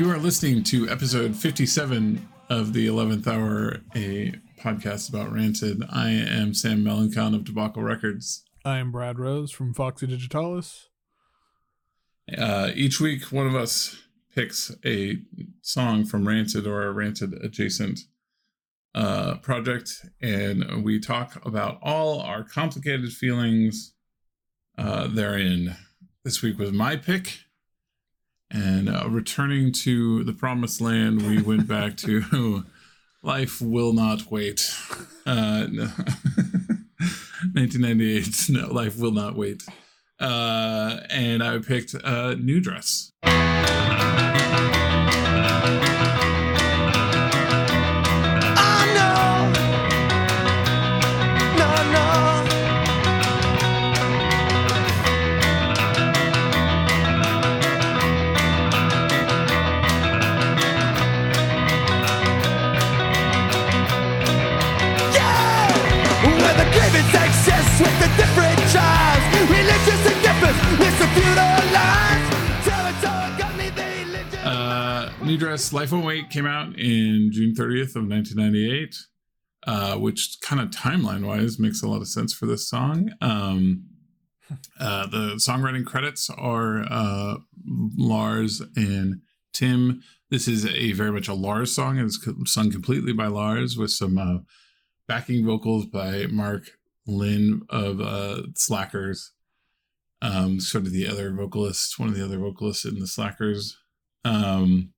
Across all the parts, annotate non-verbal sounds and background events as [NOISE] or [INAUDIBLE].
You are listening to episode 57 of the 11th Hour, a podcast about Rancid. I am Sam Melancon of Debacle Records. I am Brad Rose from Foxy Digitalis. Uh, each week, one of us picks a song from Rancid or a Rancid adjacent uh, project, and we talk about all our complicated feelings uh, therein. This week was my pick. And uh, returning to the promised land, we went back to [LAUGHS] Life Will Not Wait. Uh, no. [LAUGHS] 1998, no, Life Will Not Wait. Uh, and I picked uh, New Dress. With the different tribes, religious indifference with the feudal lines. Territory got me, they live. Uh, New Dress Life Won't Wait came out in June 30th of 1998, uh, which kind of timeline wise makes a lot of sense for this song. Um, uh, the songwriting credits are uh, Lars and Tim. This is a very much a Lars song. and It's co- sung completely by Lars with some uh, backing vocals by Marq Lyn of uh, Slackers. Um, sort of the other vocalist, one of the other vocalists in the Slackers um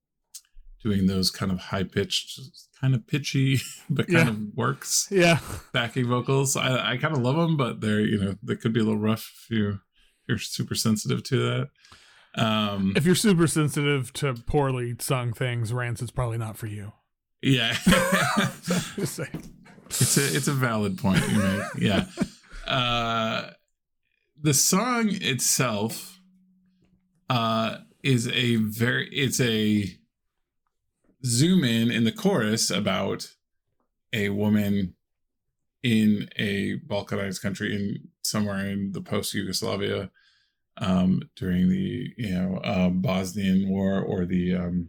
doing those kind of high pitched kind of pitchy [LAUGHS] but kind Yeah. of works Yeah, backing vocals i i kind of love them but they're you know they could be a little rough if you you're super sensitive to that um if you're super sensitive to poorly sung things, Rancid's probably not for you. yeah. [LAUGHS] [LAUGHS] it's a it's a valid point you make. [LAUGHS] Yeah. Uh the song itself uh is a very it's a zoom in in the chorus about a woman in a balkanized country in somewhere in the post Yugoslavia um during the you know uh, Bosnian war or the um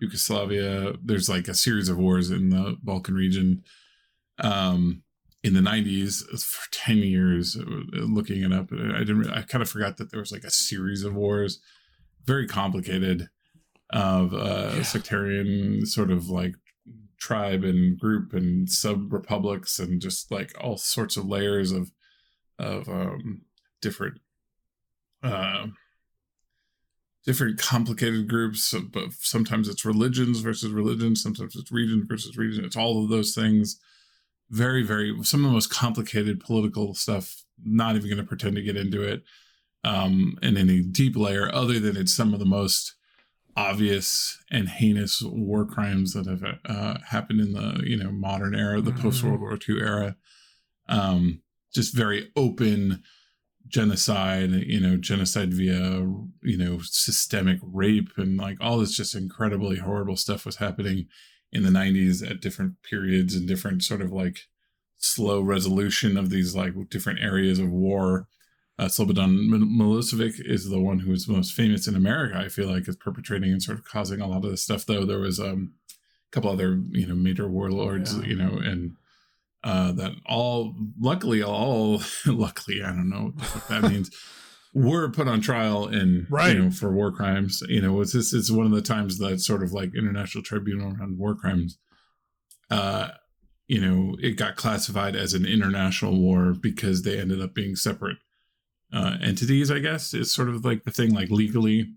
Yugoslavia. There's like a series of wars in the Balkan region um in the 90s for 10 years uh, looking it up i didn't i kind of forgot that there was like a series of wars very complicated of uh Yeah. sectarian sort of like tribe and group and sub republics and just like all sorts of layers of of um different uh different complicated groups but sometimes it's religions versus religions sometimes it's region versus region it's all of those things very very some of the most complicated political stuff not even going to pretend to get into it um in any deep layer other than it's some of the most obvious and heinous war crimes that have uh, happened in the you know modern era the Mhm. post world war ii era um just very open genocide you know genocide via you know systemic rape and like all this just incredibly horrible stuff was happening in the 90s at different periods and different sort of like slow resolution of these like different areas of war uh, Slobodan Mil- Milosevic is the one who is most famous in America. I feel like is perpetrating and sort of causing a lot of this stuff. Though there was um, a couple other you know major warlords, Yeah. you know, and uh, that all luckily all [LAUGHS] luckily I don't know what that [LAUGHS] means were put on trial and Right. you know for war crimes. You know, it's this is one of the times that sort of like international tribunal around war crimes. Uh, you know, it got classified as an international war because they ended up being separate uh, entities. I guess it's sort of like the thing. Like legally,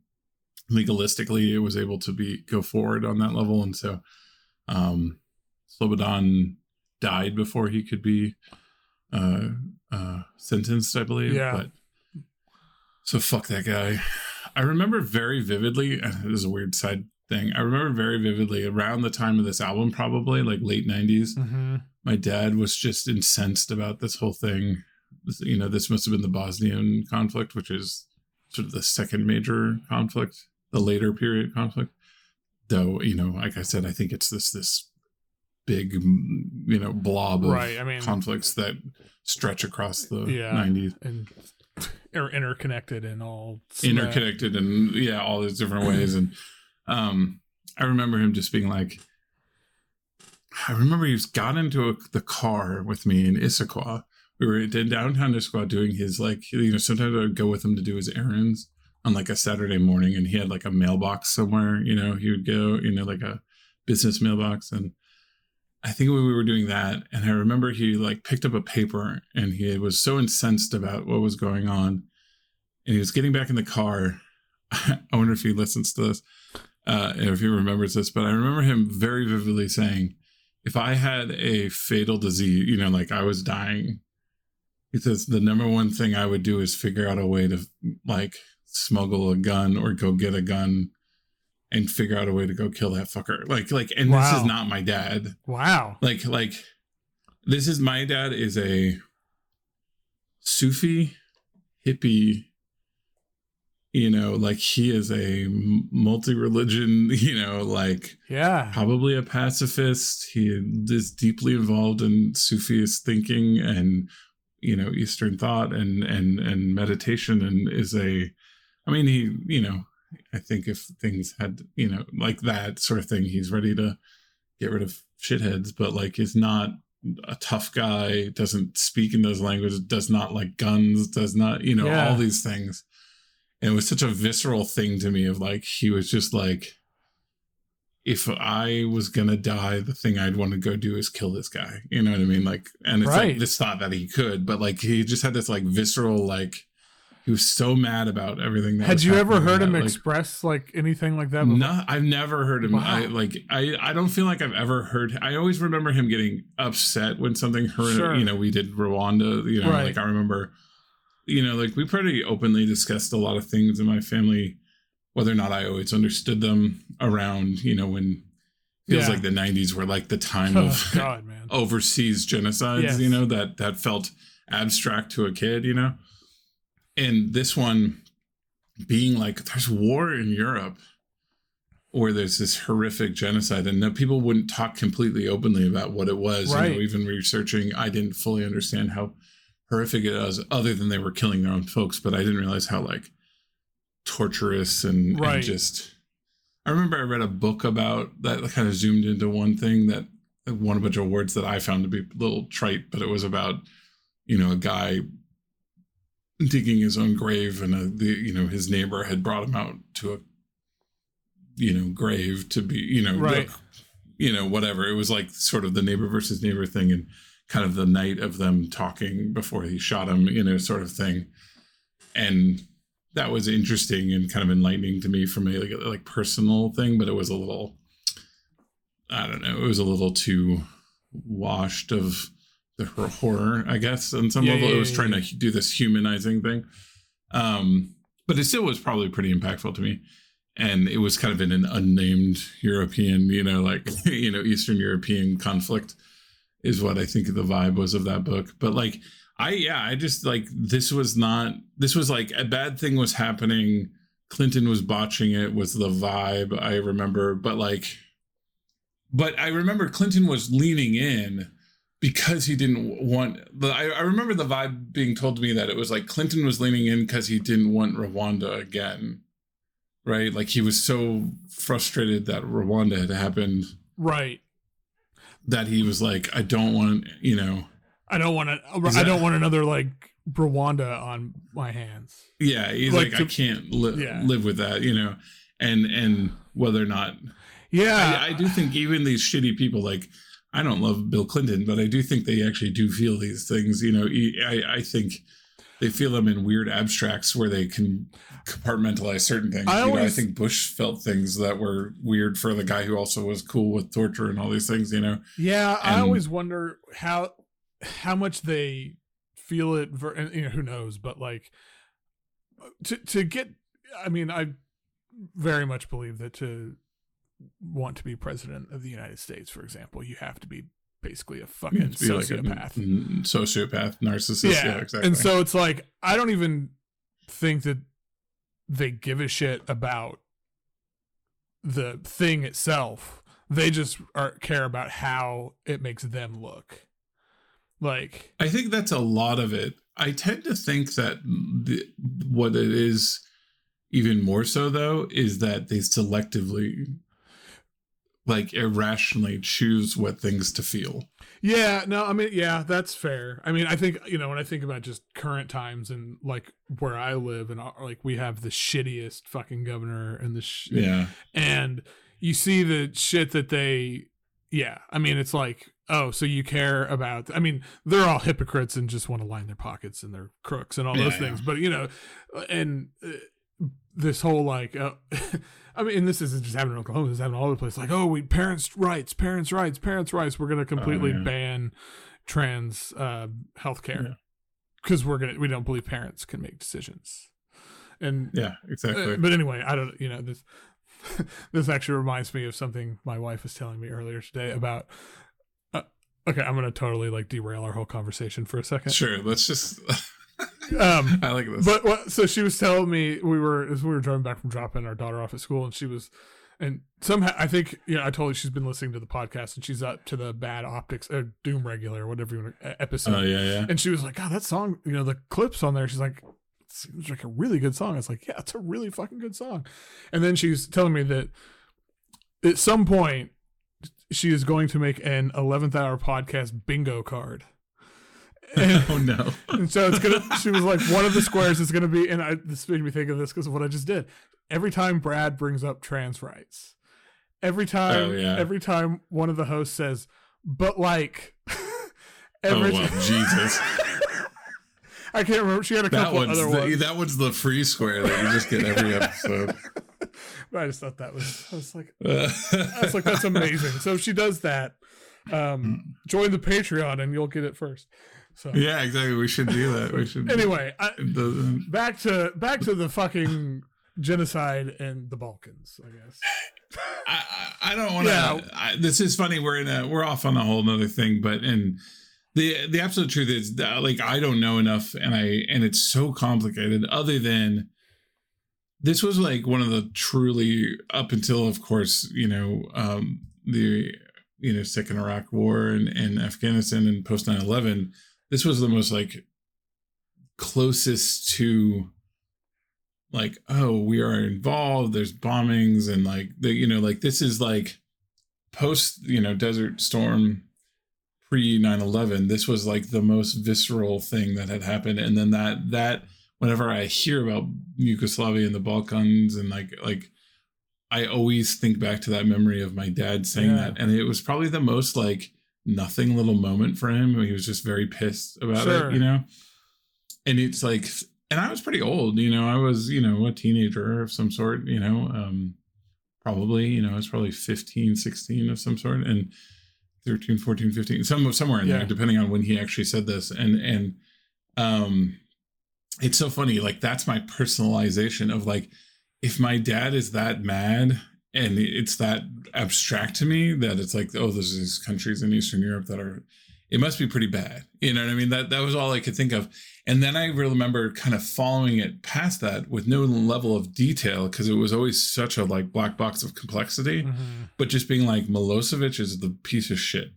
legalistically, it was able to be go forward on that level, and so um, Slobodan died before he could be uh, uh, sentenced, I believe. Yeah. But so fuck that guy. I remember very vividly. This is a weird side thing. I remember very vividly around the time of this album, probably like late '90s. hmm My dad was just incensed about this whole thing. You know, this must have been the Bosnian conflict, which is sort of the second major conflict, the later period conflict. Though, you know, like I said, I think it's this this big, you know, blob of Right, I mean- conflicts that stretch across the Yeah. 90s. and are interconnected in all interconnected and yeah all these different ways and [LAUGHS] um I remember him just being like, I remember he was got into a, the car with me in Issaquah. We were in downtown Issaquah doing his like, you know, sometimes I would go with him to do his errands on like a Saturday morning, and he had like a mailbox somewhere. You know, he would go, you know, like a business mailbox, and I think we were doing that, and I remember he like picked up a paper, and he was so incensed about what was going on, and he was getting back in the car. [LAUGHS] I wonder if he listens to this, uh, if he remembers this, but I remember him very vividly saying, "If I had a fatal disease, you know, like I was dying." He says the number one thing I would do is figure out a way to like smuggle a gun or go get a gun and figure out a way to go kill that fucker. Like like and this is not my dad. Wow. Like like this is my dad is a Sufi hippie you know like he is a multi-religion [LAUGHS] you know like Yeah. probably a pacifist. He is deeply involved in Sufist thinking and you know Eastern thought and and and meditation, and is a. I mean, he you know I think if things had you know like that sort of thing, he's ready to get rid of shitheads, but like is not a tough guy. Doesn't speak in those languages. Does not like guns. Does not you know Yeah. all these things. And it was such a visceral thing to me of like he was just like if I was gonna die, the thing I'd want to go do is kill this guy. You know what I mean? Like, and it's Right. like this thought that he could, but like he just had this like visceral like he was so mad about everything. That Had you ever heard him that, express like anything like that? before? no, I've never heard him. Wow. I like. I. I don't feel like I've ever heard. I always remember him getting upset when something hurt. Sure. You know, we did Rwanda. You know, Right. like I remember. You know, like we pretty openly discussed a lot of things in my family, whether or not I always understood them. Around, you know, when feels Yeah. like the '90s were like the time Oh of God, man. [LAUGHS] overseas genocides Yes. you know that that felt abstract to a kid you know and this one being like there's war in europe or there's this horrific genocide and no, people wouldn't talk completely openly about what it was you Right. know even researching i didn't fully understand how horrific it was other than they were killing their own folks but i didn't realize how like torturous and, Right. and just i remember i read a book about that kind of zoomed into one thing that won a bunch of words that i found to be a little trite but it was about you know a guy digging his own grave and a, the you know his neighbor had brought him out to a you know grave to be you know Right. look, you know whatever it was like sort of the neighbor versus neighbor thing and kind of the night of them talking before he shot him you know sort of thing and that was interesting and kind of enlightening to me from a like, like personal thing but it was a little i don't know it was a little too washed of the horror i guess on some Yeah, level. Yeah, it was trying to do this humanizing thing. Um but it still was probably pretty impactful to me. And it was kind of in an unnamed european you know like [LAUGHS] you know eastern european conflict is what i think the vibe was of that book. But like i yeah i just like this was not this was like a bad thing was happening. Clinton was botching it was the vibe i remember. But like but i remember clinton was leaning in because he didn't want I, I remember the vibe being told to me that it was like clinton was leaning in because he didn't want rwanda again right like he was so frustrated that rwanda had happened Right. that he was like i don't want you know I don't want to. I don't want another like Rwanda on my hands. yeah he's Like like, i can't li- Yeah. live with that you know and and whether or not Yeah. I, I do think even these shitty people like i don't love bill clinton but i do think they actually do feel these things you know I think they feel them in weird abstracts where they can compartmentalize certain things I you know, I always- think bush felt things that were weird for the guy who also was cool with torture and all these things you know Yeah, I always wonder how how much they feel it. Ver- and, you know, who knows? But like to to get. I mean, I very much believe that to want to be president of the United States, for example, you have to be basically a fucking be like a sociopath. n- sociopath narcissist yeah, exactly And so it's like I don't even think that they give a shit about the thing itself. They just are, care about how it makes them look. Like I think that's a lot of it. I tend to think that the, what it is, even more so though, is that they selectively like irrationally choose what things to feel. Yeah, no, I mean, yeah, that's fair. I mean, I think you know when I think about just current times and like where I live and uh, like we have the shittiest fucking governor and the sh- Yeah. and you see the shit that they, yeah, I mean, it's like, oh, so you care about? I mean, they're all hypocrites and just want to line their pockets and they're crooks and all those Yeah, things. But you know, and uh, this whole like. Uh, [LAUGHS] I mean, and this isn't just happening in Oklahoma. This is happening all over the place. Like, oh, we parents' rights, parents' rights, parents' rights. We're going to completely yeah. ban trans uh, health Yeah. care because we're gonna we don't believe parents can make decisions. And Yeah, exactly. uh, but anyway, I don't. You know this. [LAUGHS] this actually reminds me of something my wife was telling me earlier today about. Uh, okay, I'm gonna totally like derail our whole conversation for a second. sure. Let's just. [LAUGHS] Um, [LAUGHS] I like this. but what? So she was telling me we were as we were driving back from dropping our daughter off at school, and she was, and somehow I think you know I told her she's been listening to the podcast, and she's up to the bad optics or Doom regular or whatever you want to, episode. oh yeah, yeah. And she was like, God, that song, you know, the clips on there. She's like, seems like a really good song. I was like, yeah, it's a really fucking good song. And then she's telling me that at some point she is going to make an 11th hour podcast bingo card. And, [LAUGHS] Oh no. and so it's gonna. She was like, one of the squares is gonna be, and I this made me think of this because of what I just did. Every time Brad brings up trans rights, every time, Oh, yeah. every time one of the hosts says, "But like," oh every well, [LAUGHS] Jesus. I can't remember. She had a That couple one's other the, ones. that one's the free square that you just get every episode. But [LAUGHS] I just thought that was. I was like, Uh, I was like, that's amazing. So if she does that, um, join the Patreon and you'll get it first. So yeah, exactly. We should do that. We should. anyway, I, back to back to the fucking genocide in the Balkans. I guess. I, I don't want to. Yeah. This is funny. We're in a we're off on a whole nother thing, but in the the absolute truth is that, like I don't know enough, and I and it's so complicated. Other than this was like one of the truly up until, of course, you know, um, the you know second Iraq War and, and Afghanistan and post 9-11, This was the most like closest to like oh we are involved there's bombings and like the you know like this is like post you know desert storm pre 9-11 this was like the most visceral thing that had happened and then that that whenever i hear about yugoslavia and the balkans and like like i always think back to that memory of my dad saying Yeah. that and it was probably the most like nothing little moment for him he was just very pissed about Sure. it you know and it's like and i was pretty old you know i was you know a teenager of some sort you know um probably you know i was probably 15 16 of some sort and 13 14 15 some, somewhere in Yeah. there depending on when he actually said this and and um it's so funny like that's my personalization of like if my dad is that mad and it's that abstract to me that it's like oh there's these countries in eastern europe that are it must be pretty bad you know what i mean that that was all i could think of and then i remember kind of following it past that with no level of detail because it was always such a like black box of complexity Mhm. but just being like Milosevic is the piece of shit.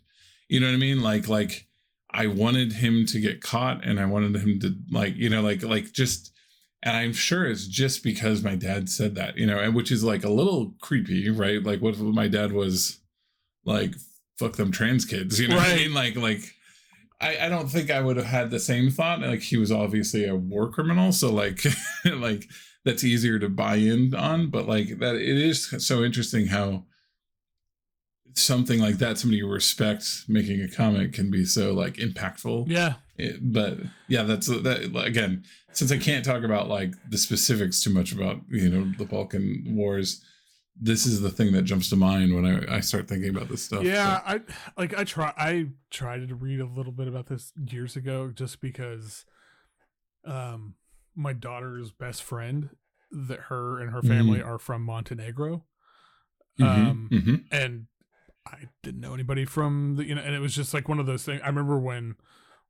You know what I mean? Like like I wanted him to get caught and I wanted him to like, you know, like like just and I'm sure it's just because my dad said that, you know, and which is like a little creepy, right? Like what if my dad was like fuck them trans kids, you know what I Right. mean? Like like I, I don't think I would have had the same thought. Like he was obviously a war criminal, so like [LAUGHS] like that's easier to buy in on. But like that, it is so interesting how something like that, somebody you respect making a comment, can be so like impactful. Yeah. It- but yeah, that's that again. Since I can't talk about like the specifics too much about you know the Balkan wars, this is the thing that jumps to mind when I, I start thinking about this stuff. Yeah, I like I try I tried to read a little bit about this years ago just because um my daughter's best friend that her and her family are from Montenegro. So, mhm, Um mhm. and I didn't know anybody from the you know and it was just like one of those things I remember when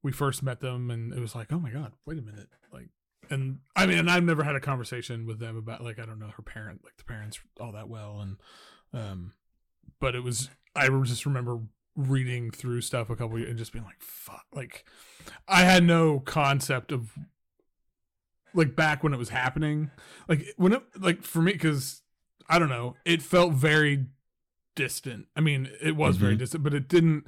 we first met them and it was like, "Oh my god, wait a minute." Like and I mean, and I've never had a conversation with them about like I don't know her parent, like the parents all that well and um but it was I just remember reading through stuff a couple years and just being like, "Fuck." Like I had no concept of like back when it was happening. Like when it like for me cuz I don't know, it felt very distant. I mean, it was very Mhm. distant, but it didn't.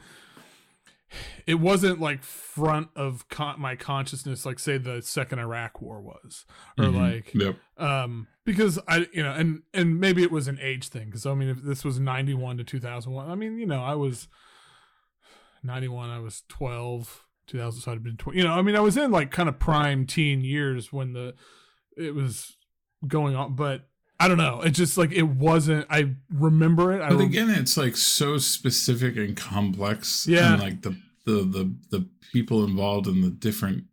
It wasn't like front of con- my consciousness, like say the second Iraq War was, or Mhm. like Yep. um because i you know and and maybe it was an age thing because i mean if this was 91 to 2001 i mean you know i was 91 i was 12 2000 so i'd been 20 you know i mean i was in like kind of prime teen years when the it was going on but i don't know it just like it wasn't i remember it i But rem- again, it's like so specific and complex. Yeah. And like the the the the people involved and the different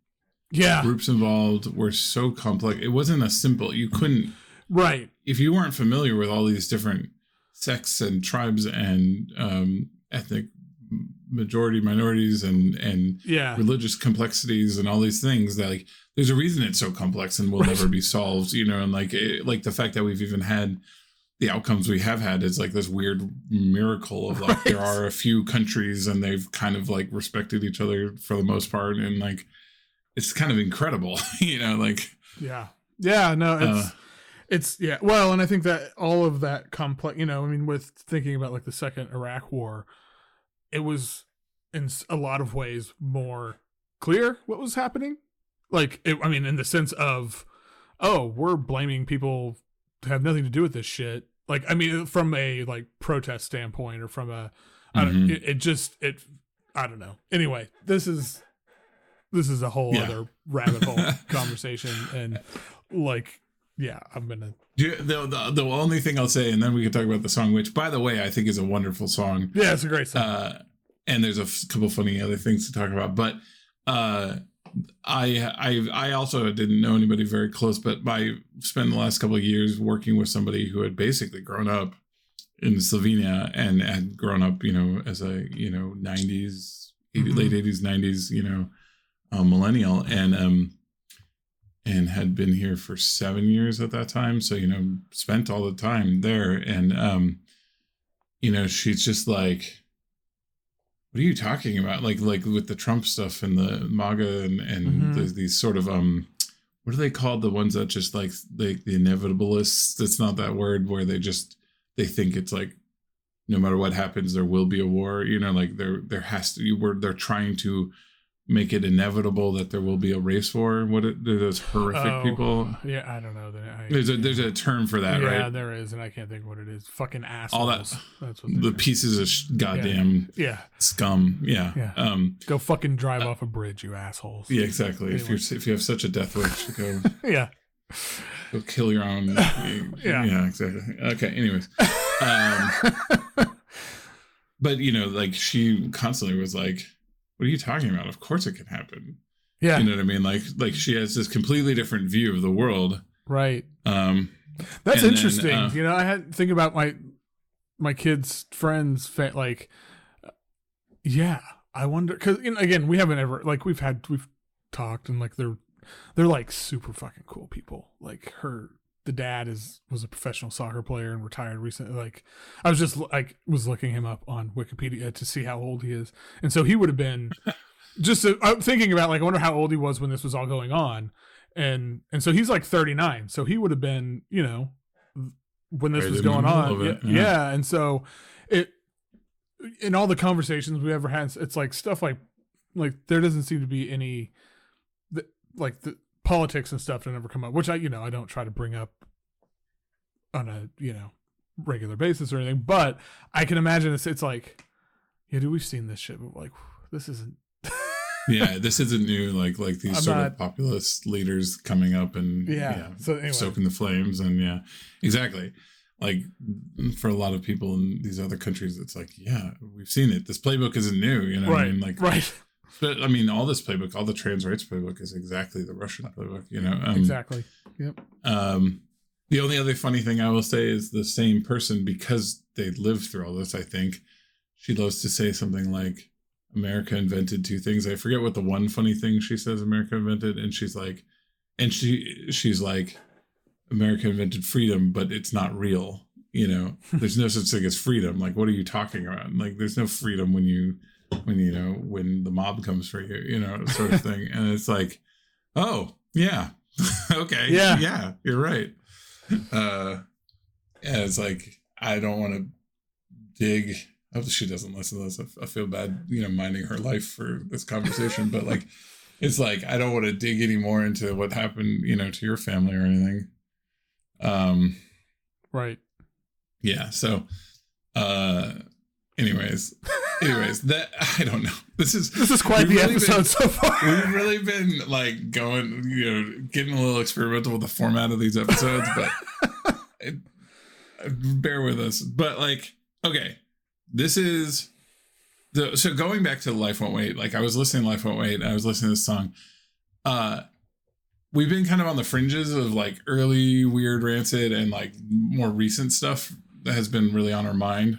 yeah groups involved were so complex. It wasn't a simple. You couldn't right if you weren't familiar with all these different sects and tribes and um, ethnic majority minorities and and yeah religious complexities and all these things that like there's a reason it's so complex and will Right. never be solved you know and like it, like the fact that we've even had the outcomes we have had is like this weird miracle of like there are a few countries and they've kind of like respected each other for the most part and like it's kind of incredible [LAUGHS] you know like Yeah. Yeah, no, it's Uh. it's yeah. Well, and I think that all of that complex, you know, I mean with thinking about like the second Iraq war, it was in a lot of ways more clear what was happening. Like it, I mean in the sense of oh, we're blaming people to have nothing to do with this shit. Like I mean from a like protest standpoint or from a I don't Mhm. it, it just it I don't know. Anyway, this is this is a whole Yeah. other rabbit hole [LAUGHS] conversation and like yeah, I'm gonna Do you- the, the the only thing I'll say, and then we can talk about the song, which by the way I think is a wonderful song. Yeah, it's a great song. Uh, and there's a f- couple funny other things to talk about, but uh, I I I also didn't know anybody very close, but I spent the last couple of years working with somebody who had basically grown up in Slovenia and had grown up, you know, as a you know 90s, 80, Mhm. late 80s, 90s, you know, uh, millennial, and um and had been here for seven years at that time. So, you know, spent all the time there. And, um, you know, she's just like, what are you talking about? Like, like with the Trump stuff and the MAGA and, and Mhm. the, these sort of, um, what are they called? The ones that just like, like the inevitabilists. It's not that word where they just, they think it's like, no matter what happens, there will be a war. You know, like there, there has to, you were, they're trying to, make it inevitable that there will be a race war. What are those horrific Oh, people? Yeah, I don't know. I, There's a there's a term for that, yeah, right? Yeah, there is, and I can't think what it is. Fucking assholes. All that- That's what The pieces of sh- goddamn Yeah, scum. Yeah. Yeah. Um. go fucking drive off a bridge, you assholes. Yeah. Exactly. If you're if you have such a death wish, go [LAUGHS] yeah. go kill your own. [LAUGHS] Yeah. Yeah. Exactly. Okay. Anyways. Um. [LAUGHS] but you know, like she constantly was like, "What are you talking about? Of course it can happen." yeah, You know what I mean? Like like she has this completely different view of the world. right. Um. That's And then, interesting. uh, you know, I had to think about my my kids' friends. Fa- like, yeah, I wonder because you know, again, we haven't ever like we've had we've talked and like they're they're like super fucking cool people. Like her, the dad is was a professional soccer player and retired recently. Like, I was just like was looking him up on Wikipedia to see how old he is, and so he would have been [LAUGHS] just uh, I'm thinking about like I wonder how old he was when this was all going on and and so he's like 39 so he would have been you know when this Right was going on yeah, it, yeah. yeah. and so it in all the conversations we ever had it's like stuff like like there doesn't seem to be any like the politics and stuff to never come up which i you know i don't try to bring up on a you know regular basis or anything but i can imagine it's it's like yeah dude we've seen this shit but like this isn't [LAUGHS] yeah, this isn't new. Like like these I'm sort not- of populist leaders coming up and Yeah, so anyway. stoking the flames and yeah, exactly. Like for a lot of people in these other countries, it's like yeah, we've seen it. This playbook isn't new. You know, what I right mean, like right But I mean, all this playbook, all the trans rights playbook is exactly the Russian playbook. You know, um, exactly yep Um, the only other funny thing I will say is the same person because they lived through all this. I think she loves to say something like, "America invented two things." I forget what the one funny thing she says America invented, and she's like, and she she's like, "America invented freedom, but it's not real." You know, there's no such thing as freedom. Like, what are you talking about? Like, there's no freedom when you when you know when the mob comes for you. You know, sort of thing. and it's like, oh yeah, [LAUGHS] okay, Yeah. yeah, you're right uh yeah it's like i don't want to dig. Hopefully she doesn't listen to this. I, I feel bad, you know, minding her life for this conversation, but like, it's like I don't want to dig any more into what happened, you know, to your family or anything. Um, Right. Yeah. So, uh, anyways, [LAUGHS] anyways, that I don't know. This is This is quite the really episode been- so far. we've really been like going, you know, getting a little experimental with the format of these episodes, but [LAUGHS] it, bear with us. But like, okay, this is the so going back to Life Won't Wait. Like, I was listening to Life Won't Wait. And I was listening to this song. Uh, we've been kind of on the fringes of like early weird rancid and like more recent stuff has been really on our mind.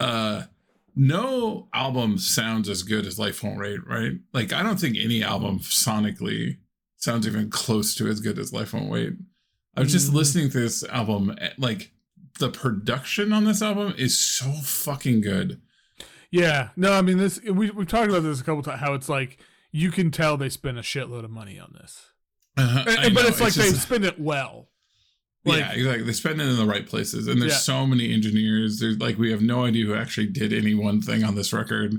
Uh, no album sounds as good as Life Won't Wait, right? Like, I don't think any album sonically sounds even close to as good as Life Won't Wait. I was just Mhm. listening to this album, eh, like, the production on this album is so fucking good. Yeah. No, I mean this we we've talked about this a couple times how it's like you can tell they spent a shitload of money on this. Uh-huh, And- and- but know, it's like they just- spend it well. Like yeah, exactly. They spend it in the right places, and there's Yeah. so many engineers. There's like we have no idea who actually did any one thing on this record.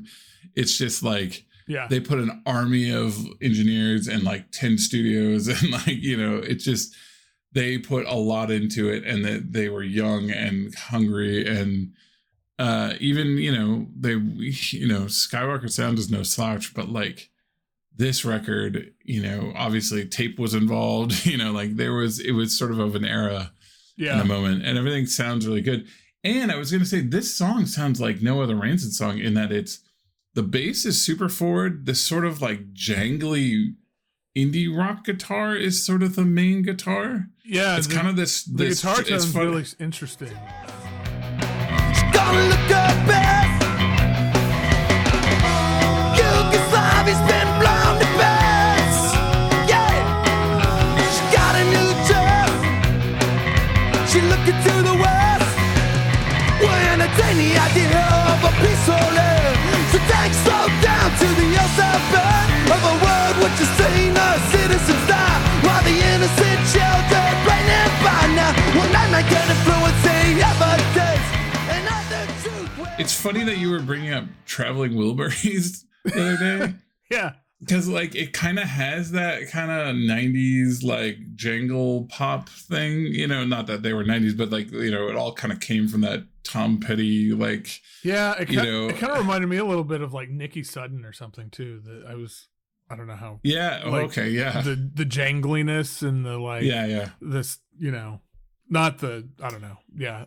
It's just like yeah. they put an army of engineers and like 10 studios [LAUGHS] and like you know it's just they put a lot into it and that they were young and hungry and uh even you know they you know skywalker sound is no slouch but like this record you know obviously tape was involved [LAUGHS] you know like there was it was sort of of an era yeah. in yeah. a moment and everything sounds really good and i was going to say this song sounds like no other rancid song in that it's the bass is super forward this sort of like jangly indie rock guitar is sort of the main guitar Yeah. it's the, kind of this the this guitar it's tone's fun- really interesting. Our die, while the innocent children reigning by now. Will not make an influence the evidence. And other truth it's funny that you were bringing up traveling wilburys [LAUGHS] the other day [LAUGHS] Yeah. because like it kind of has that kind of 90s like jangle pop thing you know not that they were 90s but like you know it all kind of came from that tom petty like Yeah. It You know- it kind of uh, reminded me a little bit of like Nikki Sudden or something too. That I was I don't know how yeah oh, Like, okay yeah. the the jangliness and the like yeah yeah. this you know not the i don't know yeah.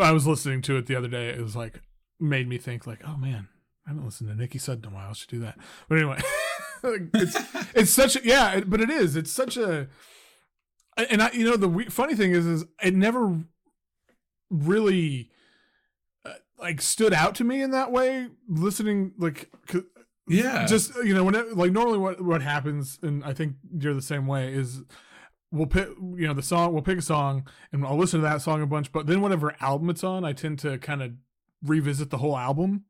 I was listening to it the other day it was like made me think like oh man i haven't listened to nikki sudden in a while. I should do that. But anyway [LAUGHS] it's [LAUGHS] it's such a yeah it- but it is it's such a and i you know the we- funny thing is is it never really uh, like stood out to me in that way listening like yeah. Just you know when it, like normally what what happens and i think you're the same way is we'll pick you know the song we'll pick a song and i'll listen to that song a bunch but then whatever album it's on i tend to kind of revisit the whole album.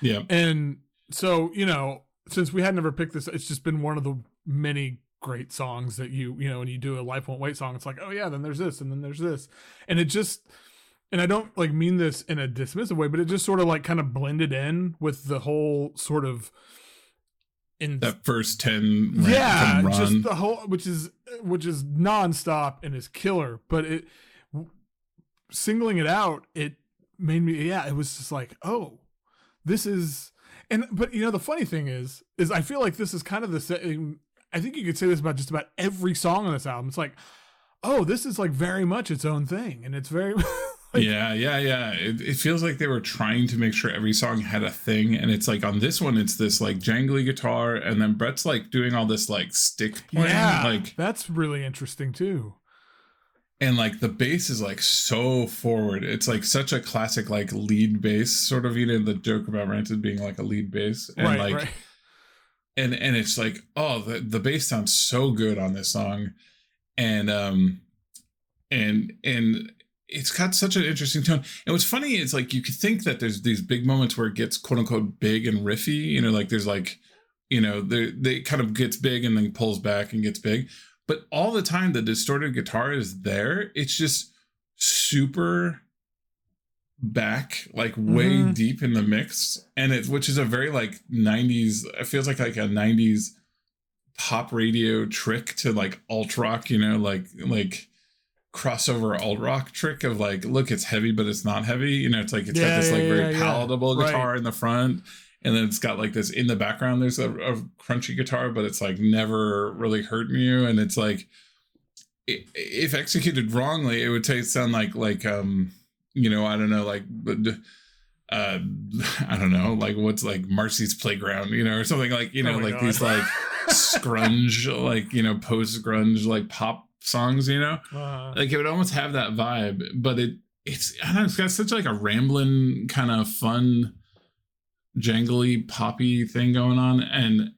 Yeah. And so you know since we had never picked this it's just been one of the many great songs that you you know when you do a life won't wait song it's like oh yeah then there's this and then there's this. And it just and i don't like mean this in a dismissive way but it just sort of like kind of blended in with the whole sort of in that first 10 yeah just the whole which is which is nonstop and is killer but it singling it out it made me yeah it was just like oh this is and but you know the funny thing is is i feel like this is kind of the same um, i think you could say this about just about every song on this album. It's like oh this is like very much its own thing and it's very [LAUGHS] [LAUGHS] like- yeah yeah yeah. It, it feels like they were trying to make sure every song had a thing and it's like on this one it's this like jangly guitar and then brett's like doing all this like stick playing yeah like that's really interesting too. And like the bass is like so forward. It's like such a classic like lead bass sort of you know the joke about Rancid being like a lead bass and right like right. and and it's like oh the, the bass sounds so good on this song. And um and and it's got such an interesting tone. And what's funny is like you could think that there's these big moments where it gets quote unquote big and riffy you know like there's like you know they they kind of gets big and then pulls back and gets big. But all the time the distorted guitar is there. It's just super back like way Mhm. deep in the mix. And it which is a very like 90s it feels like like a 90s pop radio trick to like alt rock you know like like crossover alt rock trick of like look it's heavy but it's not heavy you know it's like it's got this like yeah, very yeah, yeah. palatable Right. guitar in the front and then it's got like this in the background there's a, a crunchy guitar but it's like never really hurting you and it's like i- if executed wrongly it would taste sound like like um you know i don't know like uh [LAUGHS] i don't know like what's like marcy's playground you know or something like you know Oh like God. these like [LAUGHS] scrunge like you know post grunge like pop songs you know? Uh, like it would almost have that vibe but it it's i don't know it's got such like a rambling kind of fun jangly poppy thing going on and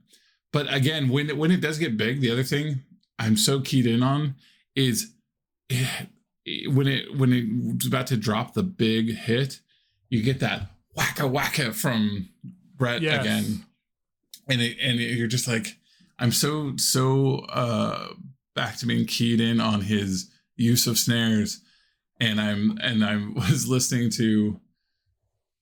but again when it when it does get big the other thing i'm so keyed in on is eh, when it when it's about to drop the big hit you get that wacka wacka from brett Yes. again. And it and it, you're just like i'm so so uh back to being keyed in on his use of snares and i'm and i was listening to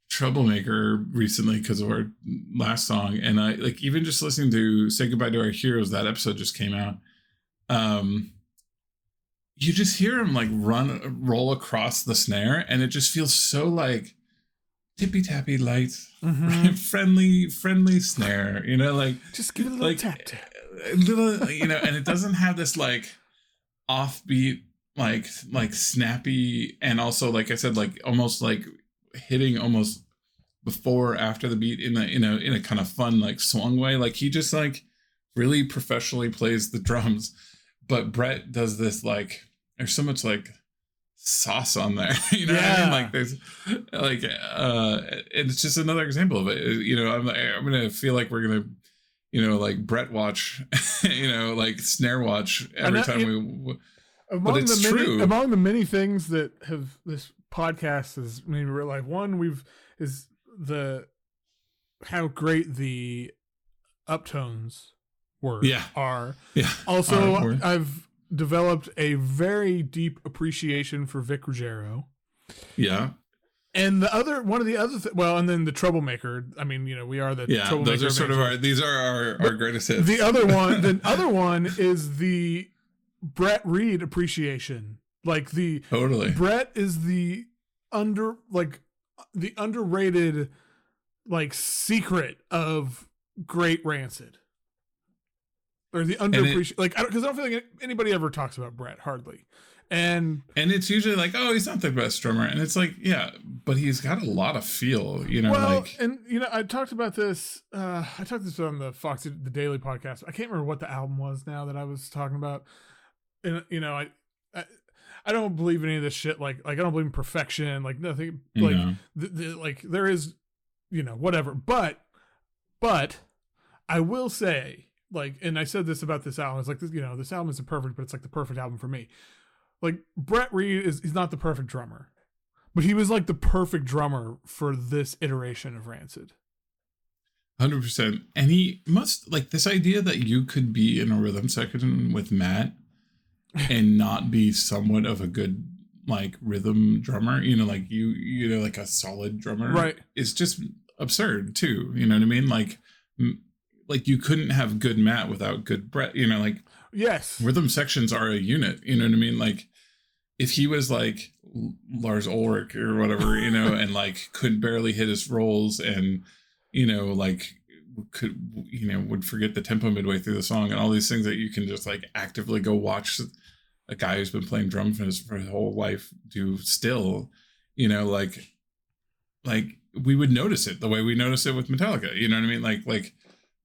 troublemaker recently because of our last song and i like even just listening to say goodbye to our heroes that episode just came out um you just hear him like run roll across the snare and it just feels so like tippy tappy light mhm. [LAUGHS] friendly friendly snare you know like Just give it a little like tap tap. Little you know and it doesn't have this like offbeat like like snappy and also like i said like almost like hitting almost before or after the beat in a in a in a kind of fun like swung way. Like he just like really professionally plays the drums. But brett does this like there's so much like sauce on there [LAUGHS] you know what i mean? Like there's like uh it's just another example of it. You know i'm i'm gonna feel like we're gonna you know like brett watch [LAUGHS] you know like snare watch every know- time it- we among it's the many, true. among the many things that have this podcast has made me realize one we've is the how great the uptones were Yeah. are. Yeah. Also Are, i've developed a very deep appreciation for vic ruggiero. Yeah and the other one of the other th- well and then the troublemaker i mean you know we are the yeah troublemaker those are sort of our these are our our greatest hits The other one, the [LAUGHS] other one is the Brett Reed appreciation. Like the totally Brett is the under like the underrated like secret of great rancid. Or the underappreciated like I don't because I don't feel like anybody ever talks about Brett hardly. And and it's usually like oh he's not the best drummer and it's like yeah but he's got a lot of feel you know well, like and you know, I talked about this. Uh, I talked this on the Fox the Daily podcast. I can't remember what the album was now that I was talking about. And you know, I, I, I don't believe in any of this shit. Like, like I don't believe in perfection. Like nothing. Like, the, the, like there is, you know, whatever. But, but, I will say, like, and I said this about this album. It's like this, you know, this album isn't perfect, but it's like the perfect album for me. Like Brett Reed is he's not the perfect drummer, but he was like the perfect drummer for this iteration of Rancid. Hundred percent, and he must like this idea that you could be in a rhythm section with Matt [LAUGHS] and not be somewhat of a good like rhythm drummer. You know, like you, you know, like a solid drummer, Right. It's just absurd too. You know what I mean? Like, m- like you couldn't have good Matt without good Brett. You know, like Yes. rhythm sections are a unit. You know what I mean? Like if he was like Lars Ulrich or whatever, you know, and like could barely hit his rolls and you know like could you know would forget the tempo midway through the song and all these things that you can just like actively go watch a guy who's been playing drums for his, for his whole life do still you know like like we would notice it the way we notice it with metallica you know what i mean like like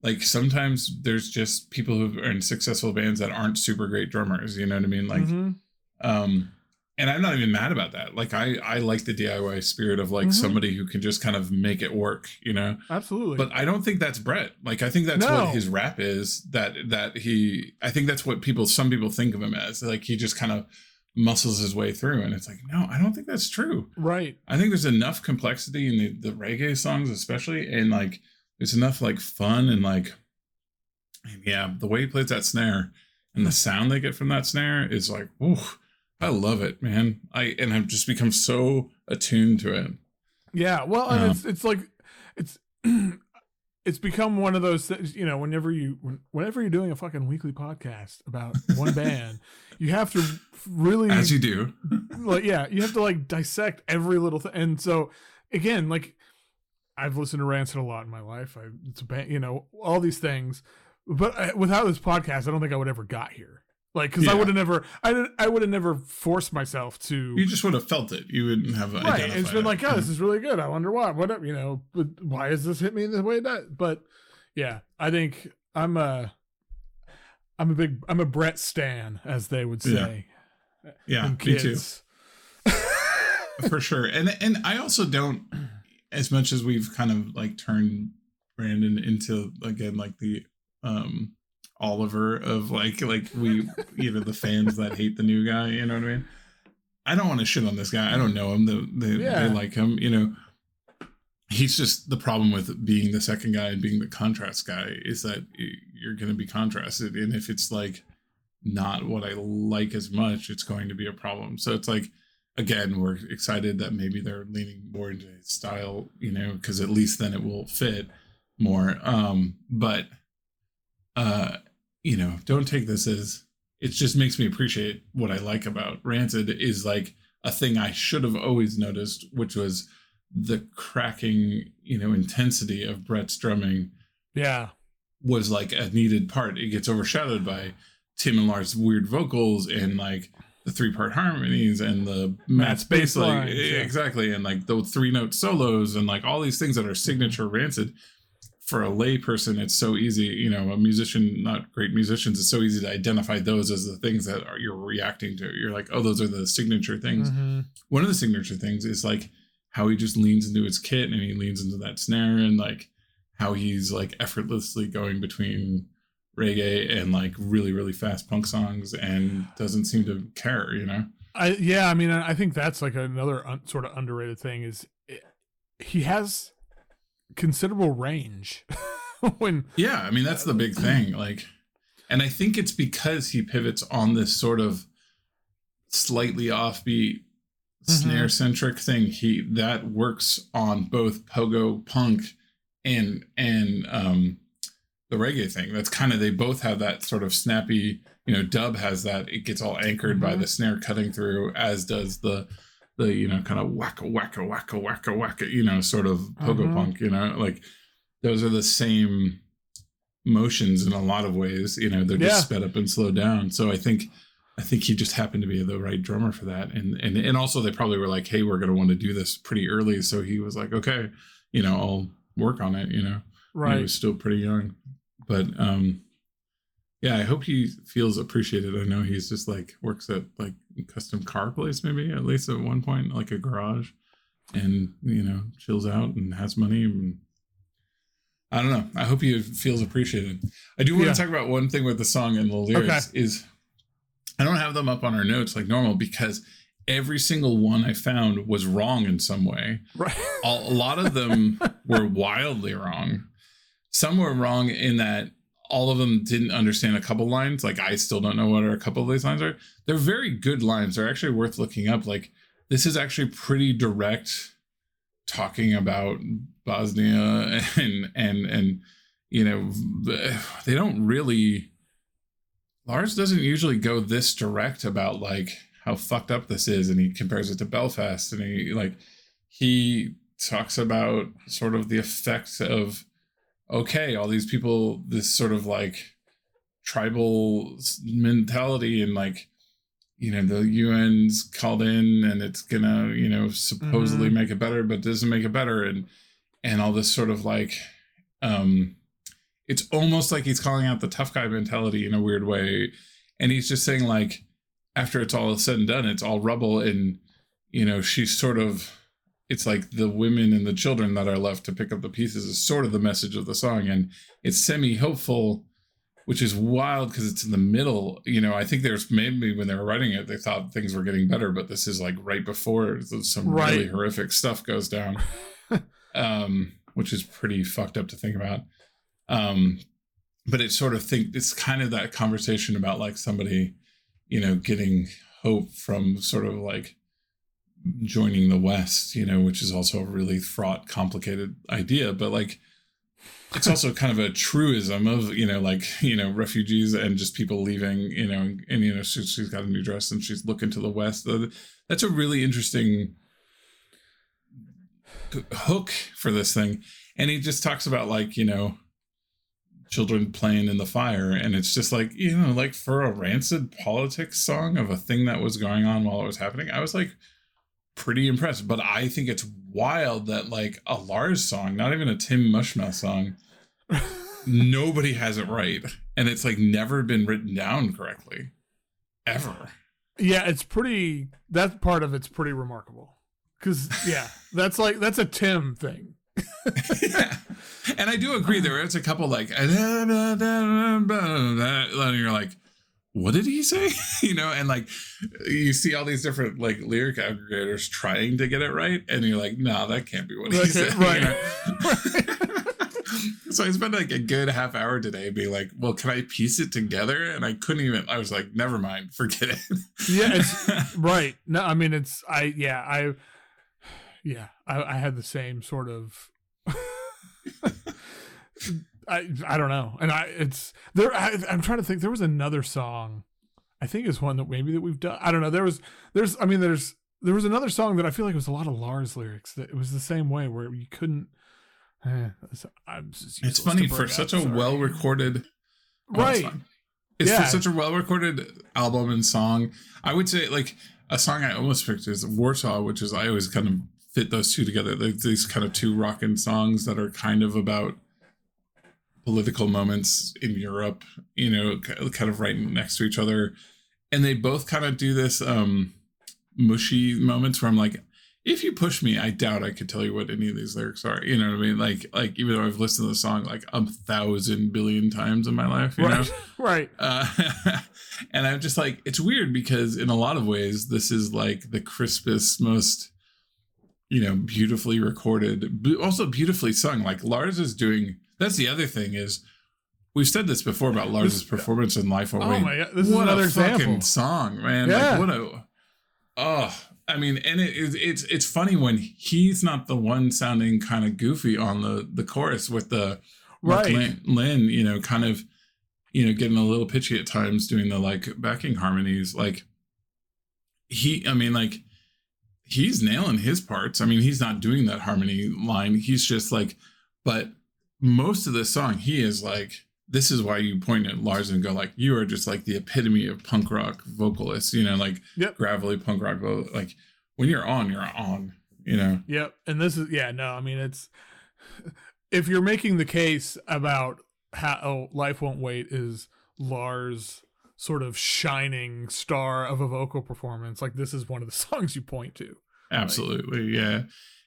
like sometimes there's just people who are in successful bands that aren't super great drummers you know what i mean like Mhm. um and i'm not even mad about that like i i like the diy spirit of like Mhm. somebody who can just kind of make it work you know absolutely. but i don't think that's brett like i think that's No. what his rap is that that he i think that's what people some people think of him as like he just kind of muscles his way through and it's like no i don't think that's true right. I think there's enough complexity in the, the reggae songs, especially, and like there's enough like fun and like, yeah, the way he plays that snare and the hmm. sound they get from that snare is like, ooh, I love it, man. I and I've just become so attuned to it. Yeah, well, and Yeah. it's it's like it's [CLEARS THROAT] it's become one of those things. You know, whenever you whenever you're doing a fucking weekly podcast about one band, [LAUGHS] you have to really As you do. like yeah, you have to like dissect every little thing. And so again, like I've listened to Rancid a lot in my life. I it's a band, you know, all these things. But I, without this podcast, I don't think I would ever got here. Like, because I would have never, I didn't, I would have never forced myself to. You just would have felt it. You wouldn't have right, identified it's been it. like, oh, this mm-hmm. is really good. I wonder why. What you know? But why does this hit me the way it does? But yeah, I think I'm a, I'm a big, I'm a Brett Stan, as they would say. yeah, in me too. [LAUGHS] for sure and and i also don't as much as we've kind of like turned Branden into again like the um oliver of like like we you know the fans that hate the new guy you know what i mean? I don't want to shit on this guy. I don't know him. The, they, Yeah. they like him you know? He's just the problem with being the second guy and being the contrast guy is that you're going to be contrasted and if it's like not what i like as much it's going to be a problem. So it's like again we're excited that maybe they're leaning more into his style you know because at least then it will fit more um but uh you know don't take this as it just makes me appreciate what i like about rancid is like a thing i should have always noticed which was the cracking you know intensity of brett's drumming Yeah, was like a needed part. It gets overshadowed by Tim and Lars' weird vocals and like the three part harmonies and the Matt's bass, bass like yeah. exactly, and like the three note solos and like all these things that are signature rancid. For a lay person, it's so easy. You know, a musician, not great musicians, it's so easy to identify those as the things that are, you're reacting to. You're like, oh, those are the signature things Mhm. one of the signature things is like how he just leans into his kit and he leans into that snare and like how he's like effortlessly going between reggae and like really really fast punk songs and doesn't seem to care you know? I yeah, I mean, I think that's like another un, sort of underrated thing is it, he has considerable range [LAUGHS] when yeah i mean that's the big thing [CLEARS THROAT] like and i think it's because he pivots on this sort of slightly offbeat snare centric thing. He that works on both pogo punk and and um the reggae thing. That's kind of they both have that sort of snappy you know dub has that. It gets all anchored by Mhm. the snare cutting through as does the the you know kind of wacka wacka wacka wacka wacka you know sort of pogo Mhm. punk you know? Like those are the same motions in a lot of ways you know? They're just Yeah. sped up and slowed down. So i think i think he just happened to be the right drummer for that. And and and also they probably were like hey we're going to want to do this pretty early. So he was like okay you know i'll work on it you know? He right. was still pretty young but um yeah i hope he feels appreciated. I know he's just like works at like custom car place maybe at least at one point like a garage and you know chills out and has money and i don't know. I hope he feels appreciated. I do want Yeah. to talk about one thing with the song and the lyrics is i don't have them up on our notes like normal because every single one i found was wrong in some way. Right. A, a lot of them [LAUGHS] were wildly wrong. Some were wrong in that all of them didn't understand a couple lines. Like I still don't know what a couple of these lines are. They're very good lines. They're actually worth looking up. Like this is actually pretty direct talking about Bosnia [LAUGHS] and and and you know they don't really Lars doesn't usually go this direct about like how fucked up this is and he compares it to Belfast and he like he talks about sort of the effects of okay all these people this sort of like tribal mentality and like you know the UN's called in and it's gonna you know supposedly Mhm. make it better but doesn't make it better and and all this sort of like um it's almost like he's calling out the tough guy mentality in a weird way and he's just saying like after it's all said and done it's all rubble and you know she's sort of it's like the women and the children that are left to pick up the pieces is sort of the message of the song. And it's semi hopeful which is wild because it's in the middle. You know i think there's maybe when they were writing it they thought things were getting better but this is like right before some really horrific stuff goes down [LAUGHS] um which is pretty fucked up to think about. Um but it sort of think it's kind of that conversation about like somebody you know getting hope from sort of like joining the West, you know, which is also a really fraught, complicated idea. But like, it's also kind of a truism of you know, like you know, refugees and just people leaving, you know, and you know, she, she's got a new dress and she's looking to the West. That's a really interesting hook for this thing, and he just talks about like you know children playing in the fire and it's just like you know like for a rancid politics song of a thing that was going on while it was happening i was like pretty impressed but i think it's wild that like a lars song not even a tim mushmouth song nobody has it right and it's like never been written down correctly ever yeah it's pretty that part of it's pretty remarkable because yeah that's like that's a tim thing yeah. And I do agree there is a couple like and you're like, what did he say? [LAUGHS] you know, and like you see all these different like lyric aggregators trying to get it right, and you're like, no, that can't be what he said. Right. [LAUGHS] [LAUGHS] So I spent like a good half hour today being like, well, can I piece it together? And I couldn't even. I was like, never mind, forget it. yeah, it's right. No, I mean it's I yeah I yeah I, I had the same sort of I I don't know, and I it's there. I, am trying to think. There was another song, I think is one that maybe that we've done. I don't know. There was there's I mean there's there was another song that I feel like was a lot of Lars lyrics that it was the same way where you couldn't. Eh, it's funny for such a well recorded, oh, right? It's yeah. for such a well recorded album and song. I would say like a song I almost picked is Warsaw, which is I always kind of fit those two together. Like these kind of two rockin' songs that are kind of about political moments in Europe, you know, kind of right next to each other. And they both kind of do this um mushy moments where I'm like, if you push me, I doubt I could tell you what any of these lyrics are. You know what I mean? Like, like even though I've listened to the song like a thousand billion times in my life, you right. know, [LAUGHS] right? Uh, [LAUGHS] and I'm just like, it's weird because in a lot of ways, this is like the crispest, most you know, beautifully recorded, but also beautifully sung. Like Lars is doing. That's the other thing is we've said this before about Lars's performance in Life Won't oh my god, this what is another a example. fucking song, man! Yeah. Like what a oh. I mean, and it, it's it's funny when he's not the one sounding kind of goofy on the the chorus with the right Lyn, Lyn, you know, kind of you know getting a little pitchy at times doing the like backing harmonies. Like he, I mean, like he's nailing his parts. I mean, he's not doing that harmony line. He's just like, but most of the song, he is like, this is why you point at Lars and go like, you are just like the epitome of punk rock vocalists, you know, like yep. gravelly punk rock. Like when you're on, you're on, you know? Yep. And this is, yeah, no, I mean, it's, [LAUGHS] if you're making the case about how oh, life won't wait is Lars sort of shining star of a vocal performance like this is one of the [LAUGHS] songs you point to absolutely like, yeah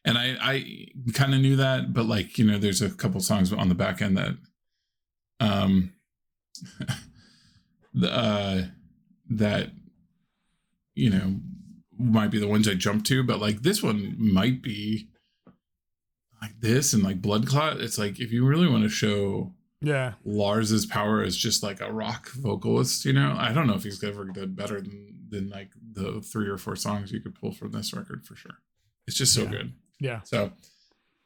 and i i kind of knew that but like you know there's a couple songs on the back end that um [LAUGHS] the uh that you know might be the ones i jump to but like this one might be like this and like blood clot. It's like if you really want to show yeah. Lars's power is just like a rock vocalist you know i don't know if he's ever done better than than like the three or four songs you could pull from this record for sure. It's just so yeah. good yeah. So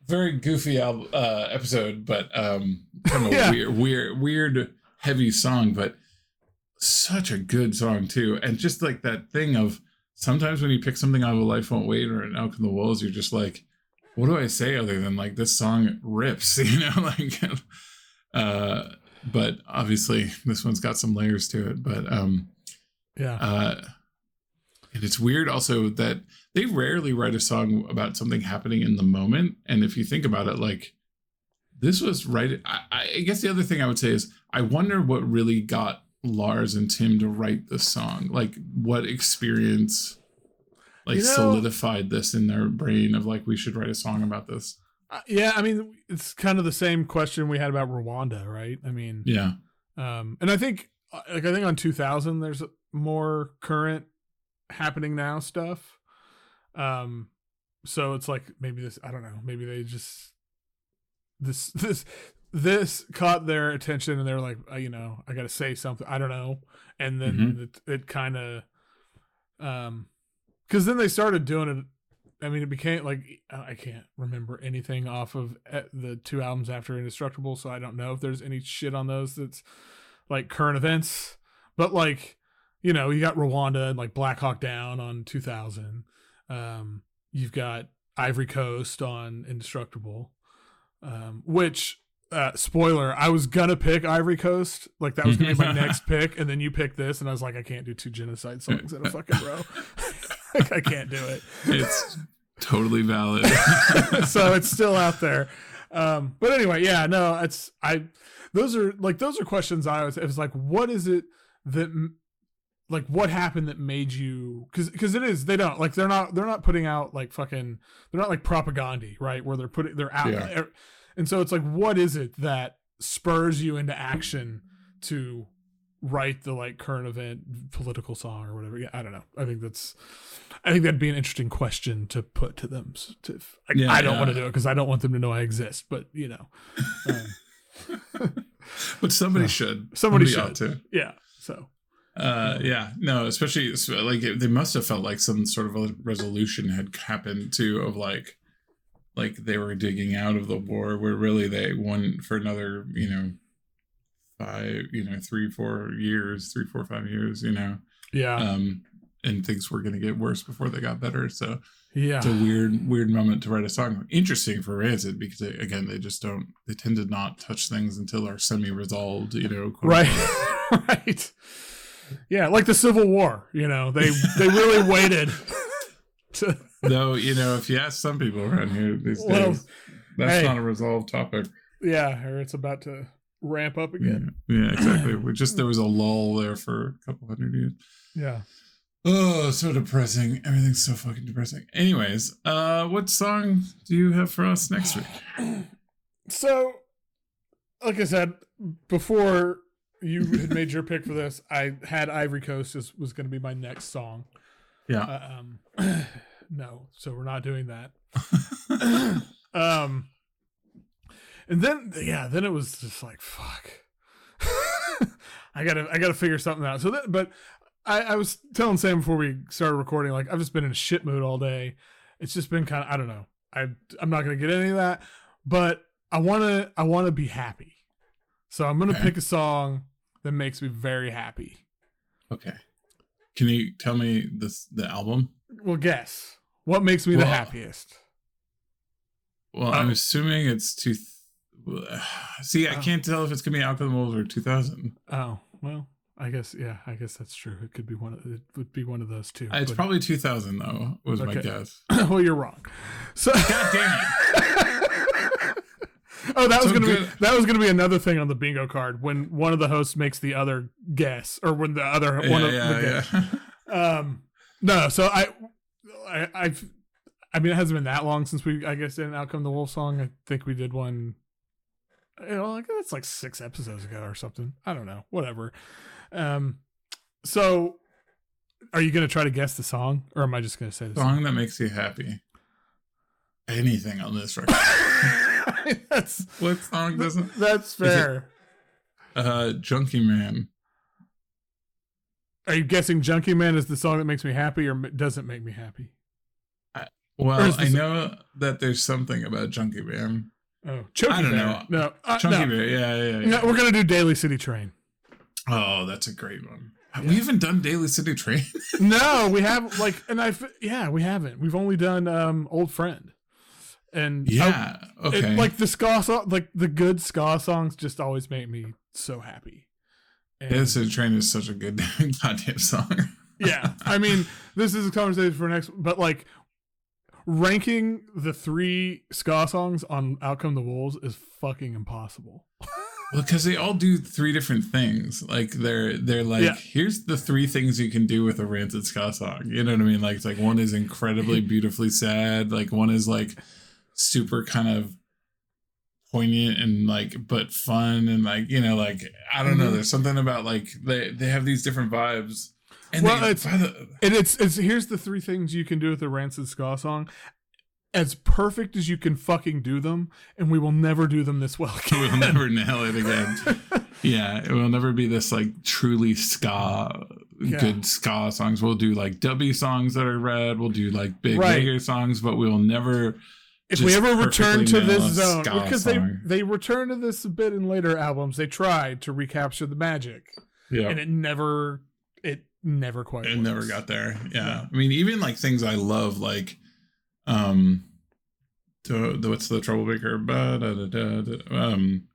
very goofy al- uh episode but um kind of [LAUGHS] Yeah. weird weird weird heavy song but such a good song too. And just like that thing of sometimes when you pick something out of a life won't wait or an Out Come the Wolves you're just like what do i say other than like this song rips [LAUGHS] you know like uh but obviously this one's got some layers to it but um yeah. uh and it's weird also that they rarely write a song about something happening in the moment. And if you think about it like this was right I, I guess the other thing i would say is i wonder what really got lars and tim to write this song. Like what experience like You know- solidified this in their brain of like we should write a song about this? Uh, yeah i mean it's kind of the same question we had about rwanda right? I mean yeah. um and i think uh, like i think on 2000 there's more current happening now stuff. Um so it's like maybe this i don't know maybe they just this [LAUGHS] this this caught their attention and they're like you know i gotta say something i don't know. And then it, it kind of um because then they started doing it I mean, it became like I can't remember anything off of uh, the two albums after Indestructible, so I don't know if there's any shit on those that's like current events. But like, you know, you got Rwanda and like Black Hawk Down on 2000. Um, you've got Ivory Coast on Indestructible, um, which uh, spoiler, I was gonna pick Ivory Coast, like that was gonna be my [LAUGHS] next pick, and then you picked this, and I was like, I can't do two genocide songs in a fucking row. [LAUGHS] like I can't do it. It's totally valid. [LAUGHS] so it's still out there. Um, but anyway, yeah, no, it's I. Those are like those are questions I was. It was like, what is it that, like, what happened that made you? Because because it is they don't like they're not they're not putting out like fucking they're not like propaganda right where they're putting they're out. Yeah. And so it's like, what is it that spurs you into action to write the like current event political song or whatever? Yeah, I don't know. I think that's, I think that'd be an interesting question to put to them. s- To, I, Yeah, I don't yeah. want to do it because I don't want them to know I exist. But you know, [LAUGHS] um, but somebody should. Somebody ought to. yeah. So Uh, yeah, no, especially like it, they must have felt like some sort of a resolution had happened too, of like, like they were digging out of the war, where really they won for another, you know, five, you know, three, four years, three, four, five years, you know, yeah, um, and things were going to get worse before they got better. So yeah, it's a weird, weird moment to write a song. Interesting for Rancid because they, again, they just don't, they tend to not touch things until they're semi-resolved, you know, right, [LAUGHS] right. Yeah, like the Civil War. You know, they they really [LAUGHS] waited to. Though, you know, if you ask some people around here these Well, days, that's hey. not a resolved topic. Yeah, or it's about to ramp up Yeah, again. yeah, exactly. We just there [CLEARS THROAT] was a lull there for a couple hundred years. Yeah. Oh, so depressing. Everything's so fucking depressing. Anyways, uh, what song do you have for us next week? So, like I said before, you had made your pick for this. I had Ivory Coast as was going to be my next song. Yeah. Uh, um, [CLEARS THROAT] no, so we're not doing that. [LAUGHS] um, and then yeah, then it was just like fuck. [LAUGHS] I gotta I gotta figure something out. So that, but I, I was telling Sam before we started recording, like I've just been in a shit mood all day. It's just been kind of I don't know. I I'm not gonna get any of that, but I wanna I wanna be happy. So I'm gonna Okay. pick a song that makes me very happy. okay. Can you tell me this the album? Well, guess what makes me the happiest. Well, I'm Oh. assuming it's two. [SIGHS] See, I Oh. can't tell if it's gonna be Out Come the Wolves or 2000. Oh well, I guess yeah, I guess that's true. It could be one. Of, it would be one of those two. It's probably 2000 though. Was my guess. [CLEARS THROAT] well, you're wrong. So God damn [LAUGHS] oh, that was So gonna good. be that was gonna be another thing on the bingo card when one of the hosts makes the other guess, or when the other one Yeah, of the yeah, guess. yeah. Um, no, so I, I, I've, I mean, it hasn't been that long since we, I guess, did an Out Come the Wolf song. I think we did one, you know, like that's like six episodes ago or something. I don't know, whatever. Um, so are you gonna try to guess the song, or am I just gonna say the song? song that makes you happy. Anything on this record. [LAUGHS] [LAUGHS] that's what song doesn't? that's it- fair. Uh, Junkie Man. Are you guessing Junkie Man is the song that makes me happy, or doesn't make me happy? Or Well, I this- know that there's something about Junkie Man. Oh, Chunky I don't Bear. know. No, uh, Junkie no. Man, yeah, yeah, yeah. No, we're gonna do Daly City Train. Oh, that's a great one. We haven't done Daly City Train. [LAUGHS] no, we have like, and I, yeah, we haven't. We've only done um old friend, and yeah. I- it- okay. like the ska song, like the good ska songs, just always make me so happy. And, City Train is such a good [LAUGHS] goddamn song. yeah, I [LAUGHS] mean, this is a conversation for next, but like ranking the three ska songs on Out Come the Wolves is fucking impossible. [LAUGHS] Well, because they all do three different things. Like they're they're like, Yeah. here's the three things you can do with a rancid ska song. You know what I mean? Like it's like one is incredibly beautifully sad. Like one is like super kind of poignant and like but fun and like you know like I don't know. Mhm. There's something about like they they have these different vibes. And Well, they, it's- the, And it's it's here's the three things you can do with a rancid ska song. As perfect as you can fucking do them, and we will never do them this well [LAUGHS] again. we'll never nail it again. [LAUGHS] yeah, it will never be this like truly ska Yeah. good ska songs. We'll do like dubby songs that are red. We'll do like big Right. bigger songs, but we will never. If we ever return to this zone because they song. they return to this a bit in later albums they tried to recapture the magic Yeah, and it never it never quite it never got there. Yeah. No. I mean, even like things I love, like, um, the, the what's the troublemaker? Ba, da, da, da, da, um,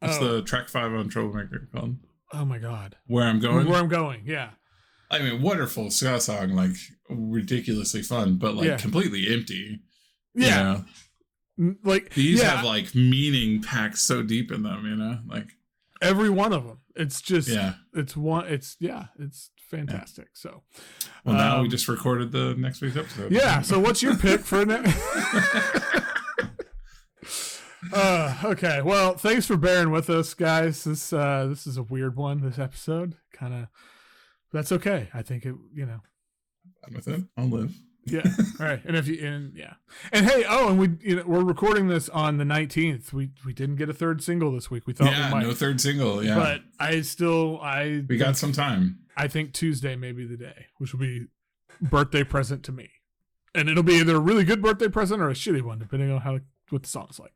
what's Oh. the track five on troublemaker called? oh my god Where I'm going. where i'm going yeah I mean, wonderful ska song, like ridiculously fun, but like Yeah. completely empty. You yeah know? Like These yeah, have like meaning packed so deep in them, you know? Like, every one of them it's just yeah. it's one it's yeah it's fantastic so Well, now we Um, just recorded the next week's episode. yeah so what's your pick for next [LAUGHS] [LAUGHS] uh okay well thanks for bearing with us guys this uh this is a weird one this episode kind of that's okay i think it you know I'm with it. I'll live. Yeah all right and if you and yeah and hey oh and we you know we're recording this on the 19th we we didn't get a third single this week we thought yeah, we might no third single. Yeah. but i still i we got some time. I think Tuesday may be the day, which will be birthday present to me. And it'll be either a really good birthday present or a shitty one, depending on how what the song's like.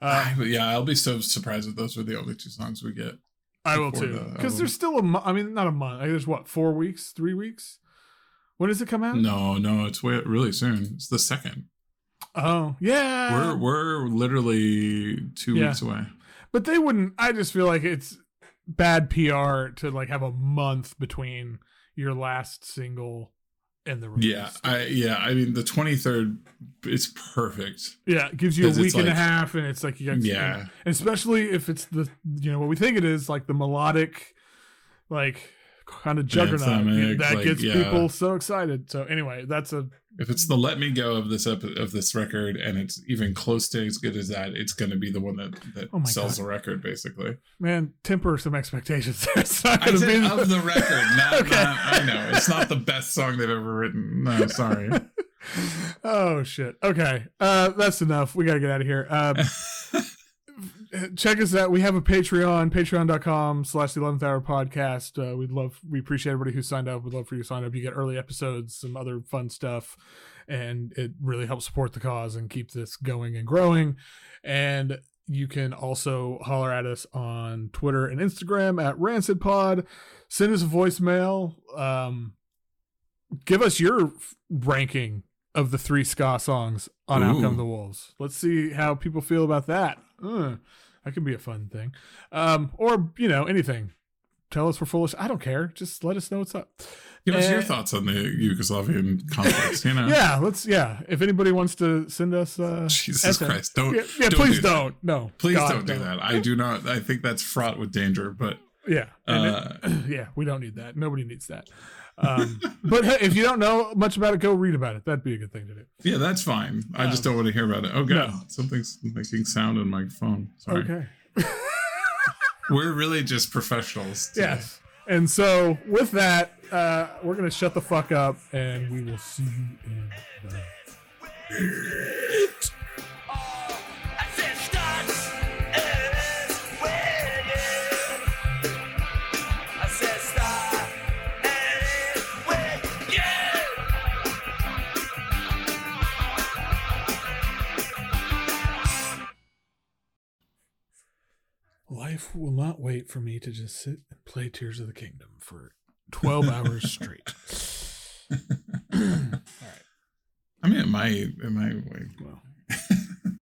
Uh, [SIGHS] but yeah, I'll be so surprised if those were the only two songs we get. I will too, because album. there's still a month. I mean, not a month. Like, there's what four weeks, three weeks. When does it come out? No, no, it's way, really soon. It's the second. Oh, yeah. we're we're literally two Yeah. weeks away. but they wouldn't. I just feel like it's bad PR to like have a month between your last single and the release. Yeah, I yeah, I mean the twenty third it's perfect. Yeah, it gives you a week and a half, and it's like you got Yeah. especially if it's the you know what we think it is, like the melodic, like kind of juggernaut Anthemic, that like, gets yeah. people so excited. So anyway, that's a If it's the let me go of this epi- of this record and it's even close to as good as that, it's going to be the one that that Oh sells God. the record basically. man temper some expectations. [LAUGHS] it's not I said be of the record, [LAUGHS] not, Okay. not I know it's not the best song they've ever written. No, sorry. [LAUGHS] oh shit. Okay, uh, that's enough. We gotta get out of here. Um, check us out. We have a Patreon, patreon.com slash the 11th hour podcast. Uh, we'd love, we appreciate everybody who signed up. We'd love for you to sign up. You get early episodes, some other fun stuff, and it really helps support the cause and keep this going and growing. And you can also holler at us on Twitter and Instagram at Rancid Pod. Send us a voicemail. Um, give us your ranking of the three ska songs on Out Ooh. Come the Wolves. Let's see how people feel about that. Uh, that could be a fun thing. Um, or, you know, anything. Tell us we're foolish. I don't care. Just let us know what's up. Give us your thoughts on the Yugoslavian conflicts. You know, [LAUGHS] Yeah, let's, yeah. If anybody wants to send us, uh, Jesus essay- Christ, don't yeah, yeah, don't please do don't. No, Please God, don't do no. that. I do not. I think that's fraught with danger. But Yeah. Uh, it- [CLEARS THROAT] yeah, we don't need that. Nobody needs that. Um, [LAUGHS] but hey, if you don't know much about it, go read about it. That'd be a good thing to do. yeah, that's fine. I just Um, don't want to hear about it. Oh god, no. something's making sound in my phone. Sorry. Okay. [LAUGHS] We're really just professionals. today. Yes. And so with that, uh, we're gonna shut the fuck up, and we will see you in the. Life will not wait for me to just sit and play Tears of the Kingdom for twelve hours straight. [LAUGHS] [CLEARS THROAT] I mean, it might. It might. Wait. Well,